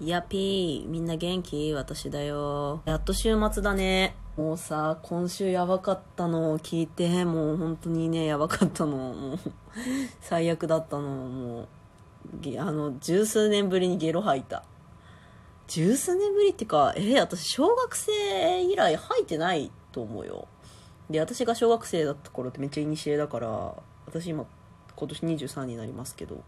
いやぴー、みんな元気？私だよ。やっと週末だね。もうさ、今週やばかったのを聞いて、もう本当にね、やばかったの。もう、最悪だったの。もう、あの、十数年ぶりにゲロ吐いた。十数年ぶりってか、えー私小学生以来吐いてないと思うよ。で、私が小学生だった頃ってめっちゃ古だから、私今、今年23になりますけど、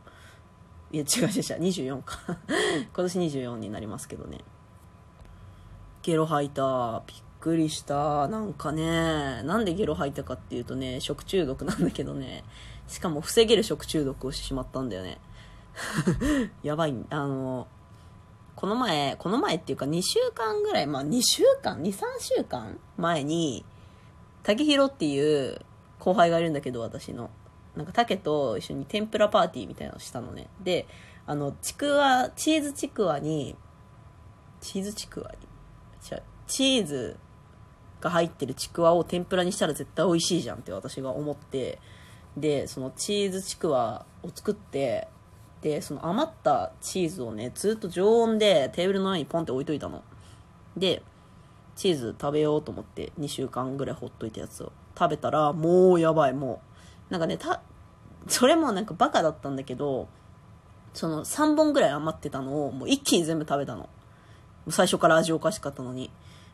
いや、違う違う違う、24か。今年24になりますけどね。ゲロ吐いた。びっくりした。なんかね、なんでゲロ吐いたかっていうとね、食中毒なんだけどね、しかも防げる食中毒をしてしまったんだよね。やばい、あの、この前、この前っていうか2週間ぐらい、まあ2週間 ?2、3週間前に、竹広っていう後輩がいるんだけど、私の。なんか竹と一緒に天ぷらパーティーみたいなのしたのね。で、あの、ちくわ、チーズちくわに、チーズちくわに、違うチーズが入ってるちくわを天ぷらにしたら絶対美味しいじゃんって私が思って、で、そのチーズちくわを作って、で、その余ったチーズをね、ずっと常温でテーブルの上にポンって置いといたの。で、チーズ食べようと思って2週間ぐらいほっといたやつを食べたら、もうやばい、もう。なんかね、た、それもなんかバカだったんだけど、その3本ぐらい余ってたのをもう一気に全部食べたの。最初から味おかしかったのに。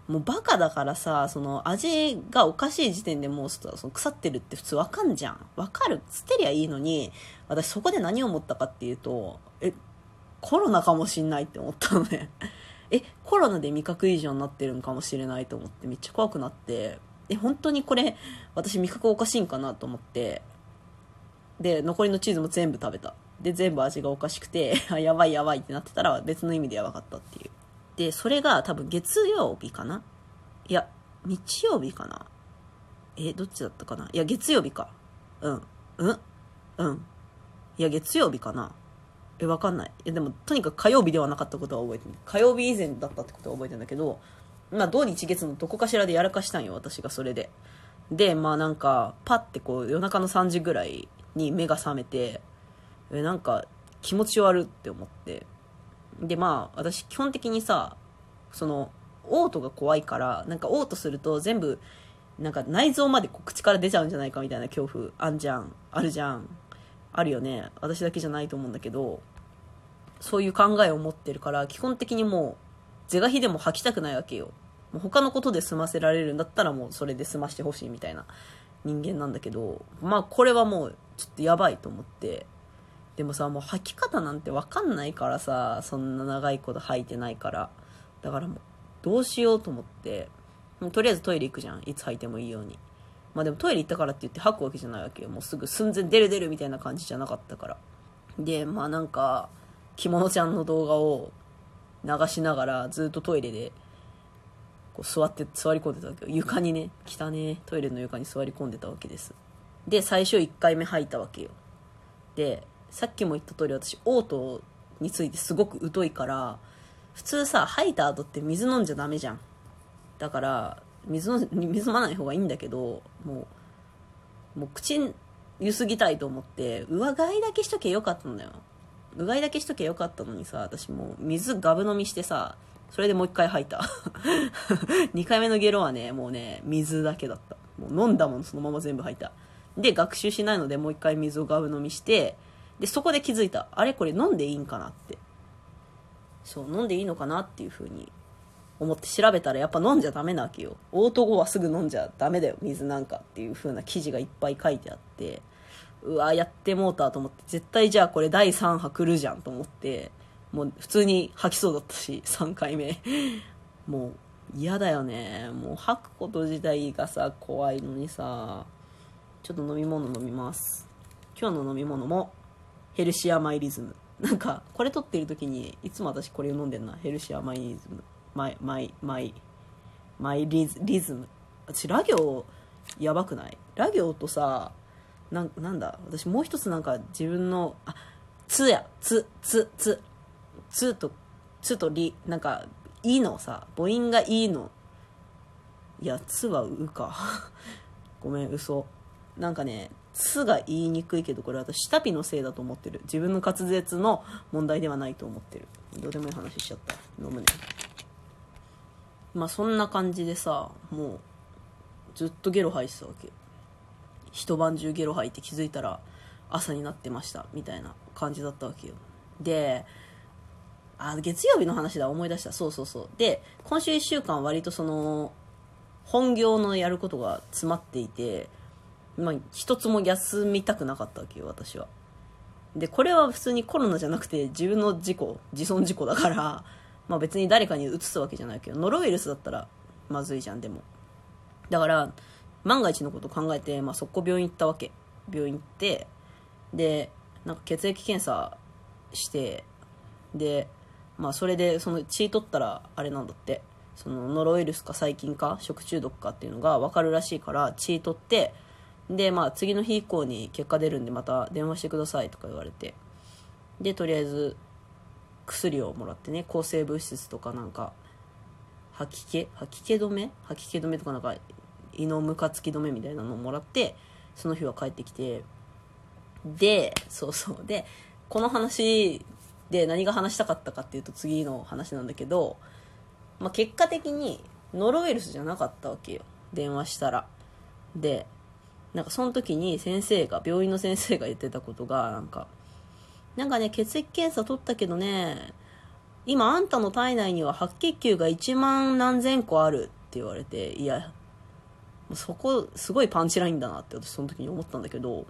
もうバカだからさ、その味がおかしい時点でもうその腐ってるって普通わかんじゃん。わかる。捨てりゃいいのに、私そこで何を思ったかっていうと、え、コロナかもしんないって思ったのね。え、コロナで味覚異常になってるんかもしれないと思ってめっちゃ怖くなって、え、本当にこれ私味覚おかしいんかなと思って、で、残りのチーズも全部食べた。で、全部味がおかしくて、やばいやばいってなってたら別の意味でやばかったっていう。で、それが多分月曜日かな？いや、日曜日かな？え、どっちだったかな？いや、月曜日か。うん。うん？うん。いや、月曜日かな？え、わかんない。え、でも、とにかく火曜日ではなかったことは覚えてる。火曜日以前だったってことは覚えてるんだけど、まあ、土日月のどこかしらでやらかしたんよ、私がそれで。で、まあなんか、パッてこう、夜中の3時ぐらいに目が覚めて、え、なんか、気持ち悪って思って。で、まあ、私基本的にさ、その、嘔吐が怖いから、なんか嘔吐すると全部、なんか内臓までこう口から出ちゃうんじゃないかみたいな恐怖あんじゃん。あるじゃん。あるよね。私だけじゃないと思うんだけど、そういう考えを持ってるから、基本的にもう、是が非でも吐きたくないわけよ。もう他のことで済ませられるんだったらもうそれで済ましてほしいみたいな人間なんだけど、まあこれはもうちょっとやばいと思って、でもさ、もう吐き方なんてわかんないからさ、そんな長いこと吐いてないから。だからもう、どうしようと思って、とりあえずトイレ行くじゃん。いつ吐いてもいいように。まあでもトイレ行ったからって言って吐くわけじゃないわけよ。もうすぐ寸前出る出るみたいな感じじゃなかったから。で、まあなんか、着物ちゃんの動画を流しながらずっとトイレで、こう座って、座り込んでたわけよ。床にね、汚ね、トイレの床に座り込んでたわけです。で、最初1回目吐いたわけよ。で、さっきも言った通り私、嘔吐についてすごく疎いから、普通さ、吐いた後って水飲んじゃダメじゃん。だから、水の、水飲まない方がいいんだけど、もう、もう口ゆすぎたいと思って、上がいだけしとけよかったんだよ。うがいだけしとけよかったのにさ、私もう水ガブ飲みしてさ、それでもう一回吐いた。二回目のゲロはね、もうね、水だけだった。もう飲んだもん、そのまま全部吐いた。で、学習しないのでもう一回水をガブ飲みして、で、そこで気づいた。あれこれ飲んでいいんかなって。そう、飲んでいいのかなっていう風に思って調べたらやっぱ飲んじゃダメなわけよ。オート後はすぐ飲んじゃダメだよ、水なんかっていう風な記事がいっぱい書いてあって、うわ、やってもうたと思って、絶対じゃあこれ第3波来るじゃんと思って、もう普通に吐きそうだったし、3回目。もう嫌だよね。もう吐くこと自体がさ、怖いのにさ、ちょっと飲み物飲みます。今日の飲み物もヘルシアマイリズム。なんか、これ撮ってる時に、いつも私これ飲んでんな。ヘルシアマイリズム。マイ、マイ、マイ、マイリズリズム。私、ラ行、やばくない？ラ行とさ、ななんだ？私もう一つなんか自分の、あ、つや、つ、つ、つ、つと、つとり、なんか、いのさ、母音がいいの。いや、つはうか。ごめん、嘘。なんかね、つが言いにくいけど、これ私、下ピのせいだと思ってる。自分の滑舌の問題ではないと思ってる。どうでもいい話しちゃった飲むねまあそんな感じでさもうずっとゲロ吐いてたわけ一晩中ゲロ吐いて気づいたら朝になってましたみたいな感じだったわけよ。であ月曜日の話だ思い出した。そうそうそう。で今週1週間割とその本業のやることが詰まっていてまあ一つも休みたくなかったわけよ私は。でこれは普通にコロナじゃなくて自分の事故自損事故だから、まあ、別に誰かに移すわけじゃないけどノロウイルスだったらまずいじゃんでも。だから万が一のこと考えて、まあ、速攻病院行ったわけ。病院行ってでなんか血液検査してでまあそれでその血取ったらあれなんだって。そのノロウイルスか細菌か食中毒かっていうのが分かるらしいから血取ってでまあ次の日以降に結果出るんでまた電話してくださいとか言われて。でとりあえず薬をもらってね抗生物質とかなんか吐き気？吐き気止め？吐き気止めとかなんか胃のムカつき止めみたいなのをもらってその日は帰ってきてでそうそう。でこの話で何が話したかったかっていうと次の話なんだけど、まあ、結果的にノロウイルスじゃなかったわけよ。電話したら。でなんかその時に先生が病院の先生が言ってたことがなんかなんかね血液検査取ったけどね今あんたの体内には白血球が1万何千個あるって言われていやそこすごいパンチラインだなって私その時に思ったんだけど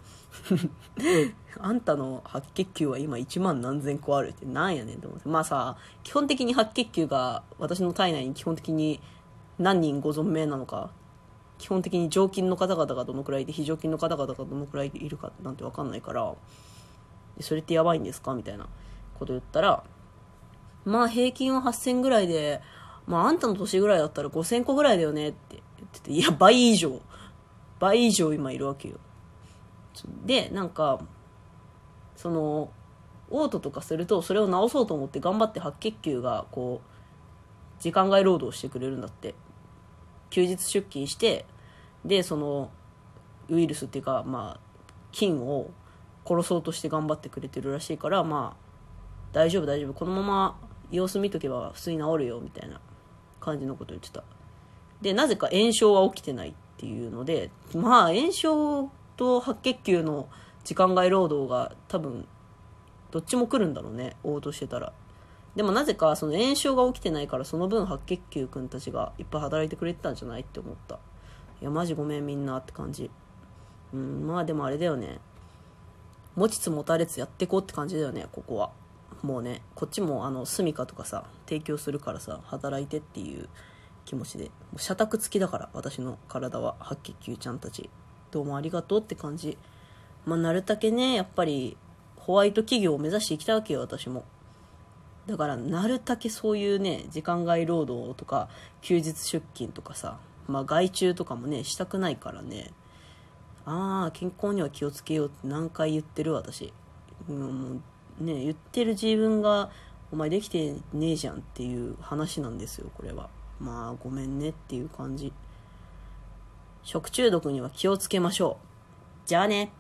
あんたの白血球は今1万何千個あるってなんやねんって思って。まあさ基本的に白血球が私の体内に基本的に何人ご存命なのか基本的に常勤の方々がどのくらいで非常勤の方々がどのくらいいるかなんて分かんないからそれってやばいんですかみたいなこと言ったらまあ平均は8000ぐらいでまああんたの年ぐらいだったら5000個ぐらいだよねって言ってていや倍以上。倍以上今いるわけよ。でなんかその嘔吐とかするとそれを治そうと思って頑張って白血球がこう時間外労働してくれるんだって。休日出勤してでそのウイルスっていうかまあ菌を殺そうとして頑張ってくれてるらしいからまあ大丈夫大丈夫。このまま様子見とけば普通に治るよみたいな感じのこと言ってた。でなぜか炎症は起きてないっていうのでまあ炎症と白血球の時間外労働が多分どっちも来るんだろうね応答してたら。でもなぜかその炎症が起きてないからその分白血球くんたちがいっぱい働いてくれてたんじゃないって思った。いやマジごめんみんなって感じ。うんまあでもあれだよね。持ちつ持たれつやってこうって感じだよねここは。もうねこっちもあの住みかとかさ提供するからさ働いてっていう気持ちで。社宅付きだから私の体は。白血球ちゃんたち。どうもありがとうって感じ。まあなるだけねやっぱりホワイト企業を目指していきたわけよ私も。だからなるだけそういうね時間外労働とか休日出勤とかさまあ外注とかもねしたくないからね。ああ健康には気をつけようって何回言ってる私、うん、もうね言ってる自分がお前できてねえじゃんっていう話なんですよこれは。まあごめんねっていう感じ。食中毒には気をつけましょう。じゃあね。